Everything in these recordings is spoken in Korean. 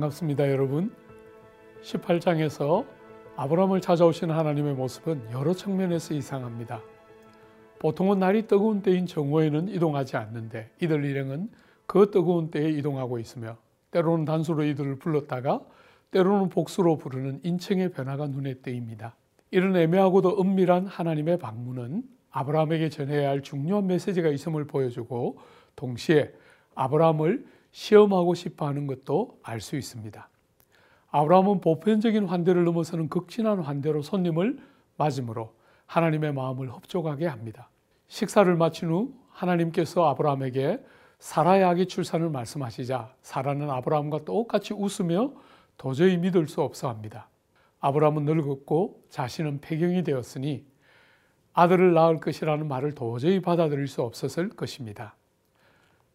반갑습니다, 여러분. 18장에서 아브라함을 찾아오신 하나님의 모습은 여러 측면에서 이상합니다. 보통은 날이 뜨거운 때인 정오에는 이동하지 않는데 이들 일행은 그 뜨거운 때에 이동하고 있으며 때로는 단수로 이들을 불렀다가 때로는 복수로 부르는 인칭의 변화가 눈에 띄입니다. 이런 애매하고도 은밀한 하나님의 방문은 아브라함에게 전해야 할 중요한 메시지가 있음을 보여주고 동시에 아브라함을 시험하고 싶어 하는 것도 알 수 있습니다. 아브라함은 보편적인 환대를 넘어서는 극진한 환대로 손님을 맞음으로 하나님의 마음을 흡족하게 합니다. 식사를 마친 후 하나님께서 아브라함에게 사라의 아기 출산을 말씀하시자 사라는 아브라함과 똑같이 웃으며 도저히 믿을 수 없어 합니다. 아브라함은 늙었고 자신은 폐경이 되었으니 아들을 낳을 것이라는 말을 도저히 받아들일 수 없었을 것입니다.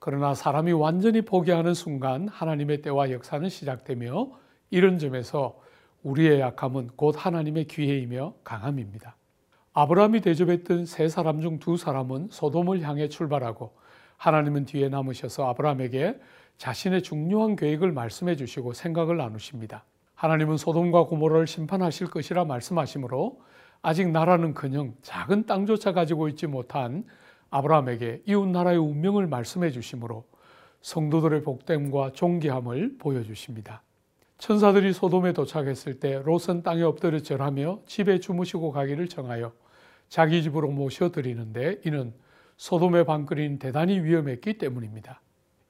그러나 사람이 완전히 포기하는 순간 하나님의 때와 역사는 시작되며 이런 점에서 우리의 약함은 곧 하나님의 기회이며 강함입니다. 아브라함이 대접했던 세 사람 중 두 사람은 소돔을 향해 출발하고 하나님은 뒤에 남으셔서 아브라함에게 자신의 중요한 계획을 말씀해 주시고 생각을 나누십니다. 하나님은 소돔과 고모라를 심판하실 것이라 말씀하시므로 아직 나라는커녕 작은 땅조차 가지고 있지 못한 아브라함에게 이웃 나라의 운명을 말씀해 주심으로 성도들의 복됨과 존귀함을 보여주십니다. 천사들이 소돔에 도착했을 때 롯은 땅에 엎드려 절하며 집에 주무시고 가기를 정하여 자기 집으로 모셔 드리는데 이는 소돔의 방글인 대단히 위험했기 때문입니다.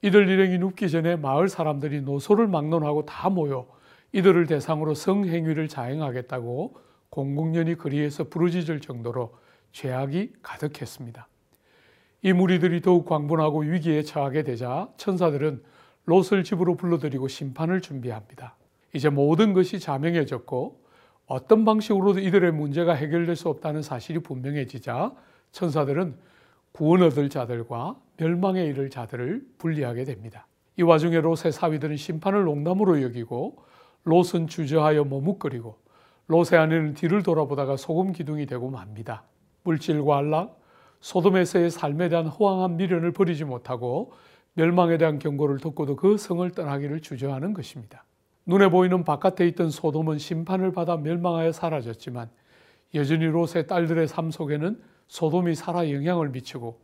이들 일행이 눕기 전에 마을 사람들이 노소를 막론하고 다 모여 이들을 대상으로 성행위를 자행하겠다고 공공연히 거리에서 부르짖을 정도로 죄악이 가득했습니다. 이 무리들이 더욱 광분하고 위기에 처하게 되자 천사들은 롯을 집으로 불러들이고 심판을 준비합니다. 이제 모든 것이 자명해졌고 어떤 방식으로도 이들의 문제가 해결될 수 없다는 사실이 분명해지자 천사들은 구원 얻을 자들과 멸망에 이를 자들을 분리하게 됩니다. 이 와중에 롯의 사위들은 심판을 농담으로 여기고 롯은 주저하여 머뭇거리고 롯의 아내는 뒤를 돌아보다가 소금 기둥이 되고 맙니다. 물질과 안락, 소돔에서의 삶에 대한 호황한 미련을 버리지 못하고 멸망에 대한 경고를 듣고도 그 성을 떠나기를 주저하는 것입니다. 눈에 보이는 바깥에 있던 소돔은 심판을 받아 멸망하여 사라졌지만 여전히 롯의 딸들의 삶 속에는 소돔이 살아 영향을 미치고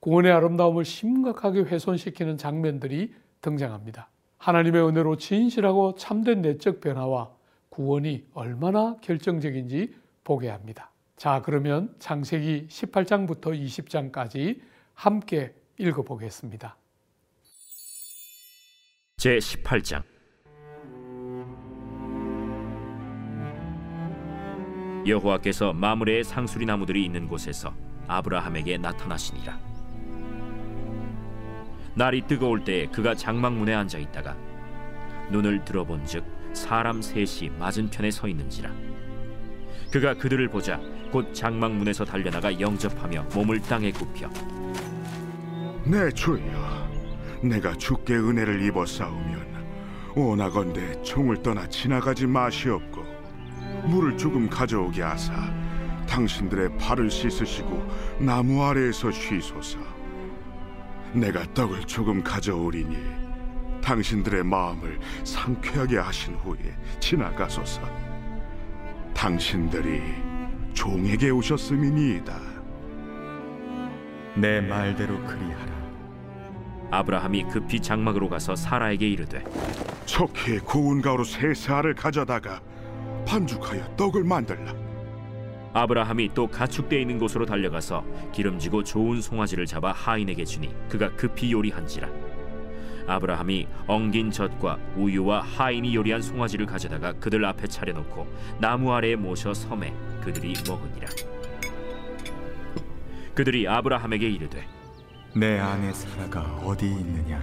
구원의 아름다움을 심각하게 훼손시키는 장면들이 등장합니다. 하나님의 은혜로 진실하고 참된 내적 변화와 구원이 얼마나 결정적인지 보게 합니다. 자, 그러면 창세기 18장부터 20장까지 함께 읽어보겠습니다. 제 18장 여호와께서 마므레의 상수리 나무들이 있는 곳에서 아브라함에게 나타나시니라. 날이 뜨거울 때 그가 장막문에 앉아 있다가 눈을 들어본즉 사람 셋이 맞은편에 서 있는지라. 그가 그들을 보자 곧 장막문에서 달려나가 영접하며 몸을 땅에 굽혀. 내 주여, 내가 주께 은혜를 입어 싸우면 원하건대 총을 떠나 지나가지 마시옵고 물을 조금 가져오게 하사 당신들의 발을 씻으시고 나무 아래에서 쉬소서. 내가 떡을 조금 가져오리니 당신들의 마음을 상쾌하게 하신 후에 지나가소서 당신들이 종에게 오셨음이니이다 내 말대로 그리하라 아브라함이 급히 장막으로 가서 사라에게 이르되 속히 고운 가루 세 사를 가져다가 반죽하여 떡을 만들라. 아브라함이 또 가축되어 있는 곳으로 달려가서 기름지고 좋은 송아지를 잡아 하인에게 주니 그가 급히 요리한지라. 아브라함이 엉긴 젖과 우유와 하인이 요리한 송아지를 가져다가 그들 앞에 차려놓고 나무 아래에 모셔 섬에 그들이 먹으니라. 그들이 아브라함에게 이르되 내 아내 사라가 어디 있느냐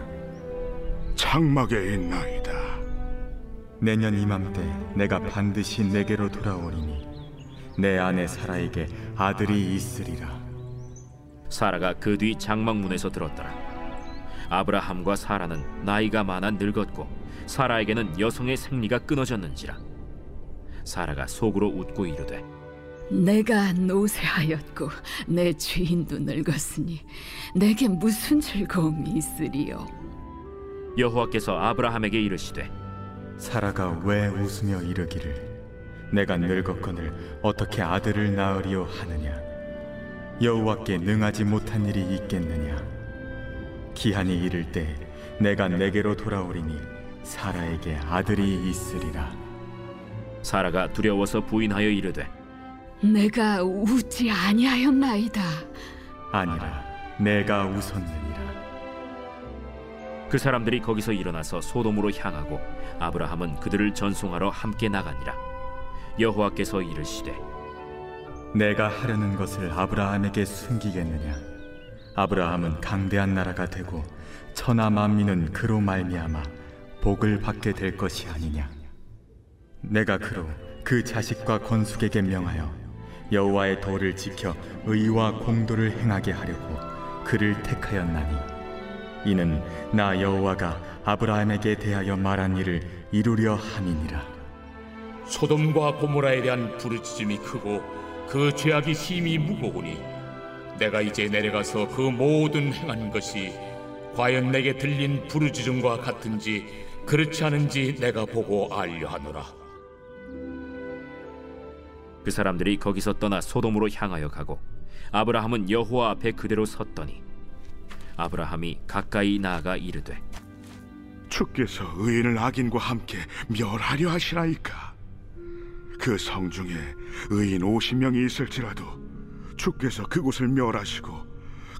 장막에 있나이다. 내년 이맘때 내가 반드시 내게로 돌아오리니 내 아내 사라에게 아들이 있으리라 사라가 그 뒤 장막문에서 들었더라. 아브라함과 사라는 나이가 많아 늙었고 사라에게는 여성의 생리가 끊어졌는지라. 사라가 속으로 웃고 이르되 내가 노쇠하였고 내 주인도 늙었으니 내게 무슨 즐거움이 있으리요? 여호와께서 아브라함에게 이르시되 사라가 왜 웃으며 이르기를? 내가 늙었거늘 어떻게 아들을 낳으리요 하느냐? 여호와께 능하지 못한 일이 있겠느냐 기한이 이를 때 내가 내게로 돌아오리니 사라에게 아들이 있으리라. 사라가 두려워서 부인하여 이르되 내가 웃지 아니하였나이다. 아니라 내가 웃었느니라. 그 사람들이 거기서 일어나서 소돔으로 향하고 아브라함은 그들을 전송하러 함께 나가니라. 여호와께서 이르시되 내가 하려는 것을 아브라함에게 숨기겠느냐 아브라함은 강대한 나라가 되고 천하 만민은 그로 말미암아 복을 받게 될 것이 아니냐. 내가 그로 그 자식과 건숙에게 명하여 여호와의 도를 지켜 의와 공도를 행하게 하려고 그를 택하였나니 이는 나 여호와가 아브라함에게 대하여 말한 일을 이루려 함이니라. 소돔과 고모라에 대한 부르짖음이 크고 그 죄악이 심히 무거우니 내가 이제 내려가서 그 모든 행한 것이 과연 내게 들린 부르짖음과 같은지 그렇지 않은지 내가 보고 알려 하노라. 그 사람들이 거기서 떠나 소돔으로 향하여 가고 아브라함은 여호와 앞에 그대로 섰더니 아브라함이 가까이 나아가 이르되 주께서 의인을 악인과 함께 멸하려 하시나이까? 그 성 중에 의인 50명이 있을지라도 주께서 그곳을 멸하시고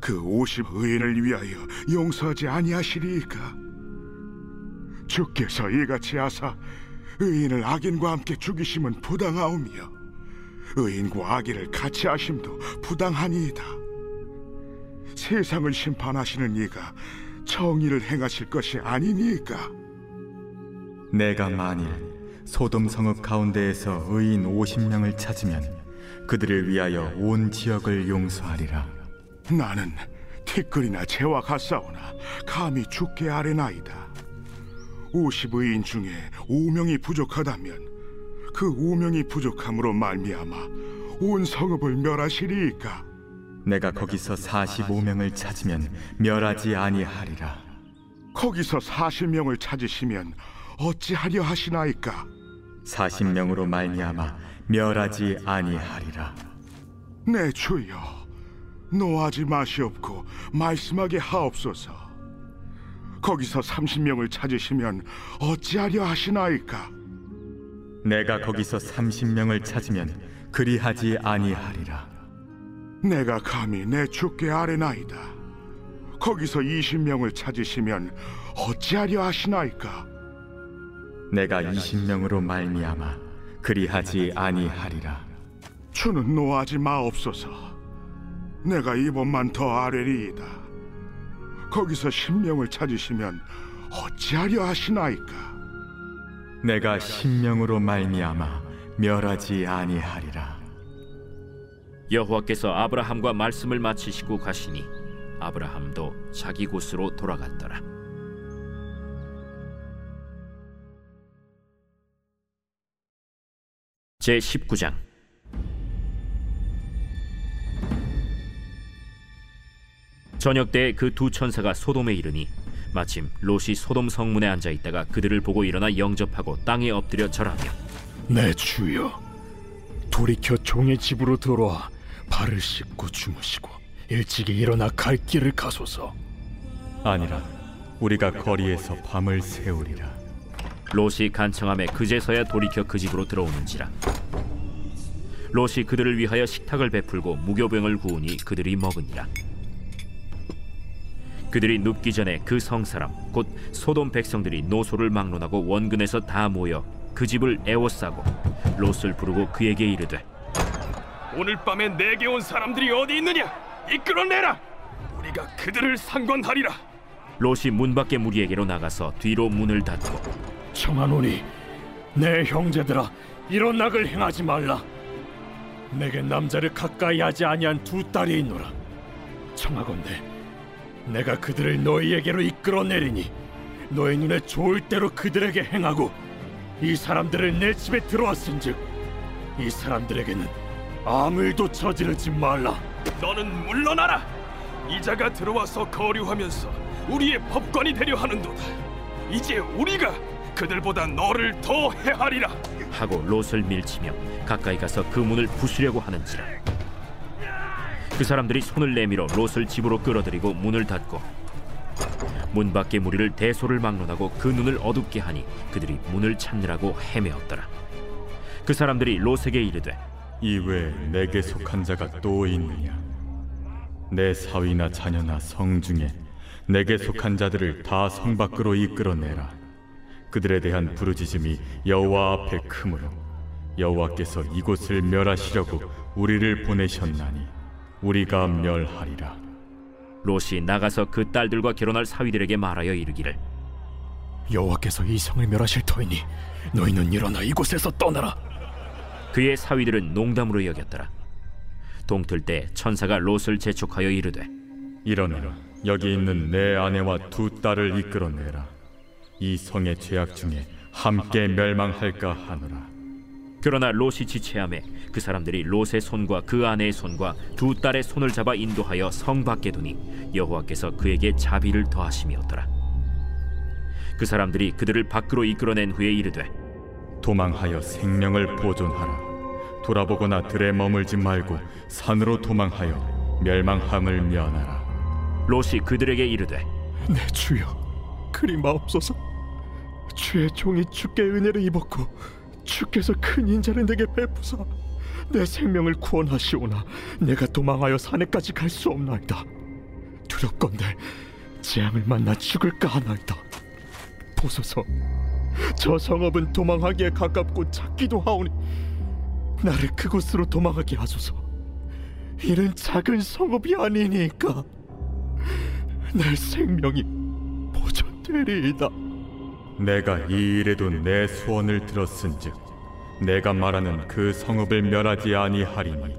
그50 의인을 위하여 용서하지 아니하시리이까? 주께서 이같이 하사 의인을 악인과 함께 죽이심은 부당하오며 의인과 악인을 같이 하심도 부당하니이다. 세상을 심판하시는 이가 정의를 행하실 것이 아니니까? 내가 만일 소돔 성읍 가운데에서 의인 50명을 찾으면 그들을 위하여 온 지역을 용서하리라. 나는 티끌이나 재와 같사오나 감히 죽게 아뢰나이다. 50의인 중에 5명이 부족하다면 그 5명이 부족함으로 말미암아 온 성읍을 멸하시리이까? 내가 거기서 45명을 찾으면 멸하지 아니하리라. 거기서 40명을 찾으시면 어찌하려 하시나이까 40명으로 말미암아 멸하지 아니하리라. 내 주여 노하지 마시옵고 말씀하게 하옵소서. 거기서 30명을 찾으시면 어찌하려 하시나이까? 내가 거기서 30명을 찾으면 그리하지 아니하리라. 내가 감히 내 주께 아뢰나이다. 거기서 20명을 찾으시면 어찌하려 하시나이까 내가 20명으로 말미암아 그리하지 아니하리라. 주는 노하지 마옵소서. 내가 이번만 더 아뢰리이다. 거기서 10명을 찾으시면 어찌하려 하시나이까? 내가 신명으로 말미암아 멸하지 아니하리라. 여호와께서 아브라함과 말씀을 마치시고 가시니 아브라함도 자기 곳으로 돌아갔더라 제 19장. 저녁 때 그 두 천사가 소돔에 이르니 마침 롯이 소돔 성문에 앉아 있다가 그들을 보고 일어나 영접하고 땅에 엎드려 절하며 내 주여 돌이켜 종의 집으로 들어와 발을 씻고 주무시고 일찍이 일어나 갈 길을 가소서. 아니라 우리가 거리에서 밤을 새우리라. 롯이 간청함에 그제서야 돌이켜 그 집으로 들어오는지라 롯이 그들을 위하여 식탁을 베풀고 무교병을 구우니 그들이 먹으니라. 그들이 눕기 전에 그 성사람 곧 소돔 백성들이 노소를 막론하고 원근에서 다 모여 그 집을 애워싸고 롯을 부르고 그에게 이르되 오늘 밤에 내게 온 사람들이 어디 있느냐? 이끌어내라! 우리가 그들을 상관하리라! 롯이 문 밖에 무리에게로 나가서 뒤로 문을 닫고 청하노니 내 형제들아 이런 낙을 행하지 말라 내게 남자를 가까이 하지 아니한 두 딸이 있노라. 청하건대 내가 그들을 너희에게로 이끌어내리니 너희 눈에 좋을 대로 그들에게 행하고 이 사람들을 내 집에 들어왔은즉 이 사람들에게는 아무 일도 저지르지 말라. 너는 물러나라. 이자가 들어와서 거류하면서 우리의 법관이 되려 하는도다. 이제 우리가 그들보다 너를 더 해하리라. 하고 롯을 밀치며 가까이 가서 그 문을 부수려고 하는지라 그 사람들이 손을 내밀어 롯을 집으로 끌어들이고 문을 닫고 문 밖의 무리를 대소를 막론하고 그 눈을 어둡게 하니 그들이 문을 찾느라고 헤매었더라 그 사람들이 롯에게 이르되 이외에 내게 속한 자가 또 있느냐? 내 사위나 자녀나 성 중에 내게 속한 자들을 다 성 밖으로 이끌어내라. 그들에 대한 부르짖음이 여호와 앞에 크므로 여호와께서 이곳을 멸하시려고 우리를 보내셨나니 우리가 멸하리라. 롯이 나가서 그 딸들과 결혼할 사위들에게 말하여 이르기를 여호와께서 이 성을 멸하실 터이니 너희는 일어나 이곳에서 떠나라. 그의 사위들은 농담으로 여겼더라 동틀 때 천사가 롯을 재촉하여 이르되 일어나 여기 있는 내 아내와 두 딸을 이끌어내라. 이 성의 죄악 중에 함께 멸망할까 하노라. 그러나 롯이 지체함에 그 사람들이 롯의 손과 그 아내의 손과 두 딸의 손을 잡아 인도하여 성 밖에 두니 여호와께서 그에게 자비를 더하심이었더라 그 사람들이 그들을 밖으로 이끌어낸 후에 이르되 도망하여 생명을 보존하라. 돌아보거나 들에 머물지 말고 산으로 도망하여 멸망함을 면하라. 롯이 그들에게 이르되 내 주여, 그리 마옵소서. 주의 종이 주께 은혜를 입었고 주께서 큰 인자를 내게 베푸사 내 생명을 구원하시오나 내가 도망하여 산에까지 갈 수 없나이다. 두렵건대 재앙을 만나 죽을까 하나이다. 보소서, 저 성읍은 도망하기에 가깝고 작기도 하오니 나를 그곳으로 도망하게 하소서. 이는 작은 성읍이 아니니까 내 생명이 보존되리이다. 내가 이 일에도 내 소원을 들었은즉 내가 말하는 그 성읍을 멸하지 아니하리니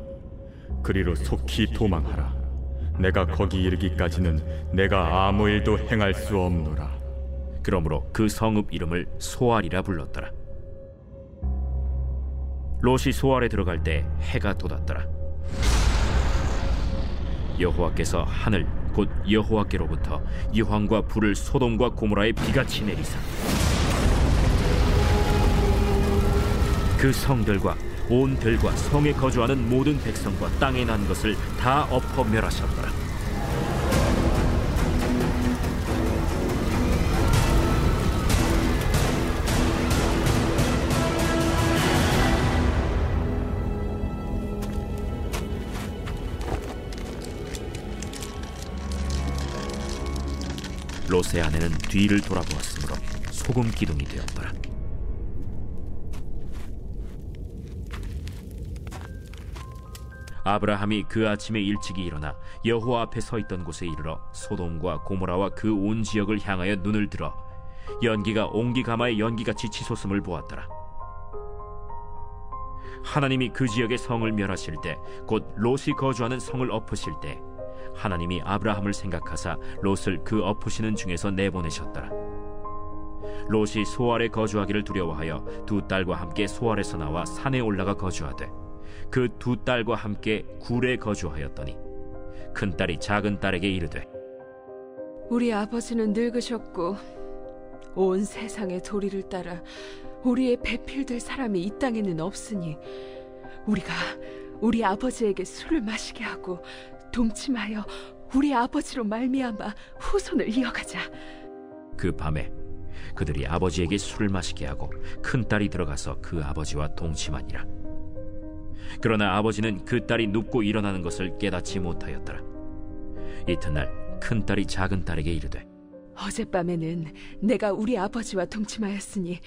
그리로 속히 도망하라. 내가 거기 이르기까지는 내가 아무 일도 행할 수 없노라. 그러므로 그 성읍 이름을 소알이라 불렀더라 롯이 소알에 들어갈 때 해가 돋았더라 여호와께서 하늘 곧 여호와께로부터 이황과 불을 소돔과 고모라에 비같이 내리사. 그 성들과 온 들과 성에 거주하는 모든 백성과 땅에 난 것을 다 엎어 멸하셨더라 롯의 아내는 뒤를 돌아보았으므로 소금 기둥이 되었더라. 아브라함이 그 아침에 일찍이 일어나 여호와 앞에 서 있던 곳에 이르러 소돔과 고모라와 그 온 지역을 향하여 눈을 들어 연기가 옹기 가마의 연기같이 치솟음을 보았더라. 하나님이 그 지역의 성을 멸하실 때 곧 롯이 거주하는 성을 엎으실 때 하나님이 아브라함을 생각하사 롯을 그 엎으시는 중에서 내보내셨더라. 롯이 소알에 거주하기를 두려워하여 두 딸과 함께 소알에서 나와 산에 올라가 거주하되 그 두 딸과 함께 굴에 거주하였더니 큰 딸이 작은 딸에게 이르되 우리 아버지는 늙으셨고 온 세상의 도리를 따라 우리의 배필될 사람이 이 땅에는 없으니 우리가 우리 아버지에게 술을 마시게 하고 동침하여 우리 아버지로 말미암아 후손을 이어가자. 그 밤에 그들이 아버지에게 술을 마시게 하고 큰 딸이 들어가서 그 아버지와 동침하니라. 그러나 아버지는 그 딸이 눕고 일어나는 것을 깨닫지 못하였더라. 이튿날 큰 딸이 작은 딸에게 이르되 어젯밤에는 내가 우리 아버지와 동침하였으니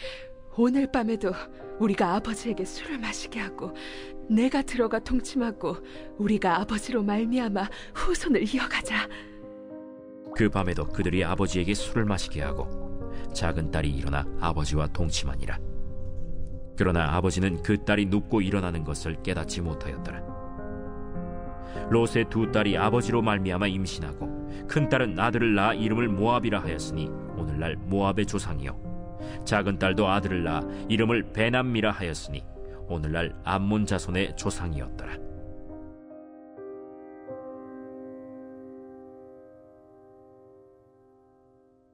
오늘 밤에도 우리가 아버지에게 술을 마시게 하고 내가 들어가 동침하고 우리가 아버지로 말미암아 후손을 이어가자. 그 밤에도 그들이 아버지에게 술을 마시게 하고 작은 딸이 일어나 아버지와 동침하니라. 그러나 아버지는 그 딸이 눕고 일어나는 것을 깨닫지 못하였더라. 롯의 두 딸이 아버지로 말미암아 임신하고 큰 딸은 아들을 낳아 이름을 모압이라 하였으니 오늘날 모압의 조상이요 작은 딸도 아들을 낳아 이름을 베남미라 하였으니 오늘날 암몬 자손의 조상이었더라.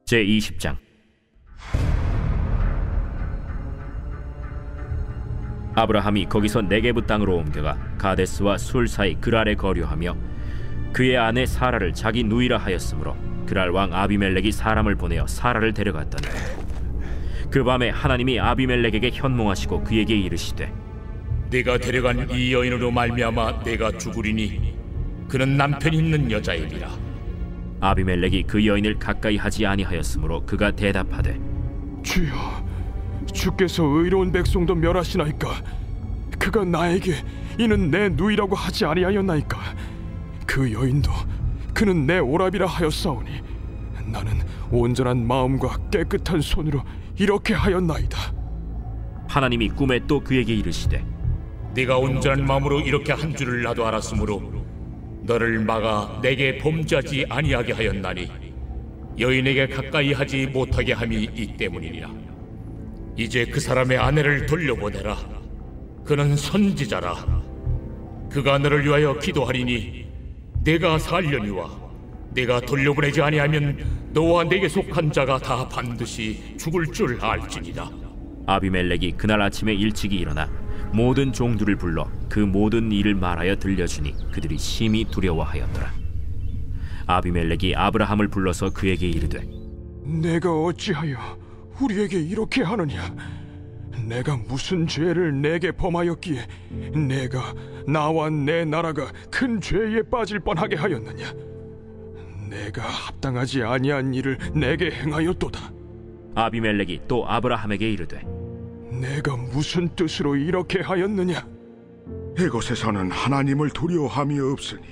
제 20장 아브라함이 거기서 네게부 땅으로 옮겨가 가데스와 술 사이 그랄에 거류하며 그의 아내 사라를 자기 누이라 하였으므로 그랄 왕 아비멜렉이 사람을 보내어 사라를 데려갔더니 그 밤에 하나님이 아비멜렉에게 현몽하시고 그에게 이르시되 네가 데려간 이 여인으로 말미암아 내가 죽으리니 그는 남편 있는 여자이니라 아비멜렉이 그 여인을 가까이 하지 아니하였으므로 그가 대답하되 주여, 주께서 의로운 백성도 멸하시나이까? 그가 나에게 이는 내 누이라고 하지 아니하였나이까? 그 여인도 그는 내 오랍이라 하였사오니 나는 온전한 마음과 깨끗한 손으로 이렇게 하였나이다. 하나님이 꿈에 또 그에게 이르시되 네가 온전한 마음으로 이렇게 한 줄을 나도 알았으므로 너를 막아 내게 범죄하지 아니하게 하였나니 여인에게 가까이 하지 못하게 함이 이 때문이니라. 이제 그 사람의 아내를 돌려보내라. 그는 선지자라. 그가 너를 위하여 기도하리니 내가 살려니와 내가 돌려보내지 아니하면 너와 내게 속한 자가 다 반드시 죽을 줄 알지니라. 아비멜렉이 그날 아침에 일찍이 일어나 모든 종들을 불러 그 모든 일을 말하여 들려주니 그들이 심히 두려워하였더라. 아비멜렉이 아브라함을 불러서 그에게 이르되 내가 어찌하여 우리에게 이렇게 하느냐? 내가 무슨 죄를 내게 범하였기에 내가 나와 내 나라가 큰 죄에 빠질 뻔하게 하였느냐? 내가 합당하지 아니한 일을 내게 행하였도다. 아비멜렉이 또 아브라함에게 이르되 내가 무슨 뜻으로 이렇게 하였느냐? 이곳에서는 하나님을 두려워함이 없으니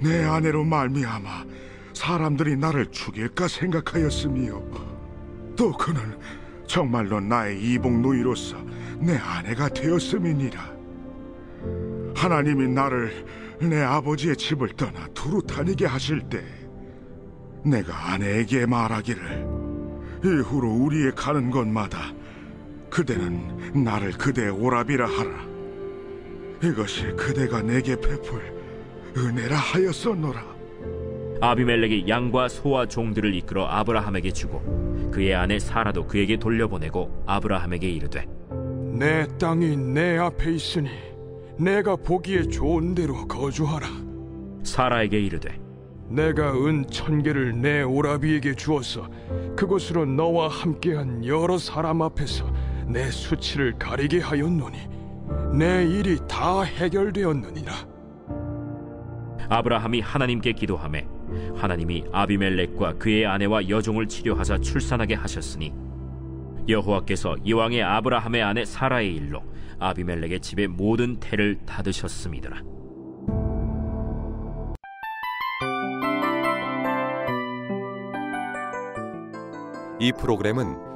내 아내로 말미암아 사람들이 나를 죽일까 생각하였으며 또 그는 정말로 나의 이복 누이로서 내 아내가 되었음이니라 하나님이 나를 내 아버지의 집을 떠나 두루 다니게 하실 때 내가 아내에게 말하기를 이후로 우리의 가는 곳마다 그대는 나를 그대의 오랍이라 하라 이것이 그대가 내게 베풀 은혜라 하였었노라 아비멜렉이 양과 소와 종들을 이끌어 아브라함에게 주고 그의 아내 사라도 그에게 돌려보내고 아브라함에게 이르되 내 땅이 내 앞에 있으니 내가 보기에 좋은 대로 거주하라. 사라에게 이르되 내가 은 천 개를 내 오라비에게 주어서 그곳으로 너와 함께한 여러 사람 앞에서 내 수치를 가리게 하였노니 내 일이 다 해결되었느니라. 아브라함이 하나님께 기도하매 하나님이 아비멜렉과 그의 아내와 여종을 치료하사 출산하게 하셨으니 여호와께서 이왕의 아브라함의 아내 사라의 일로 아비멜렉의 집의 모든 태를 닫으셨음이더라. 이 프로그램은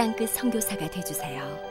땅끝 선교사가 되주세요.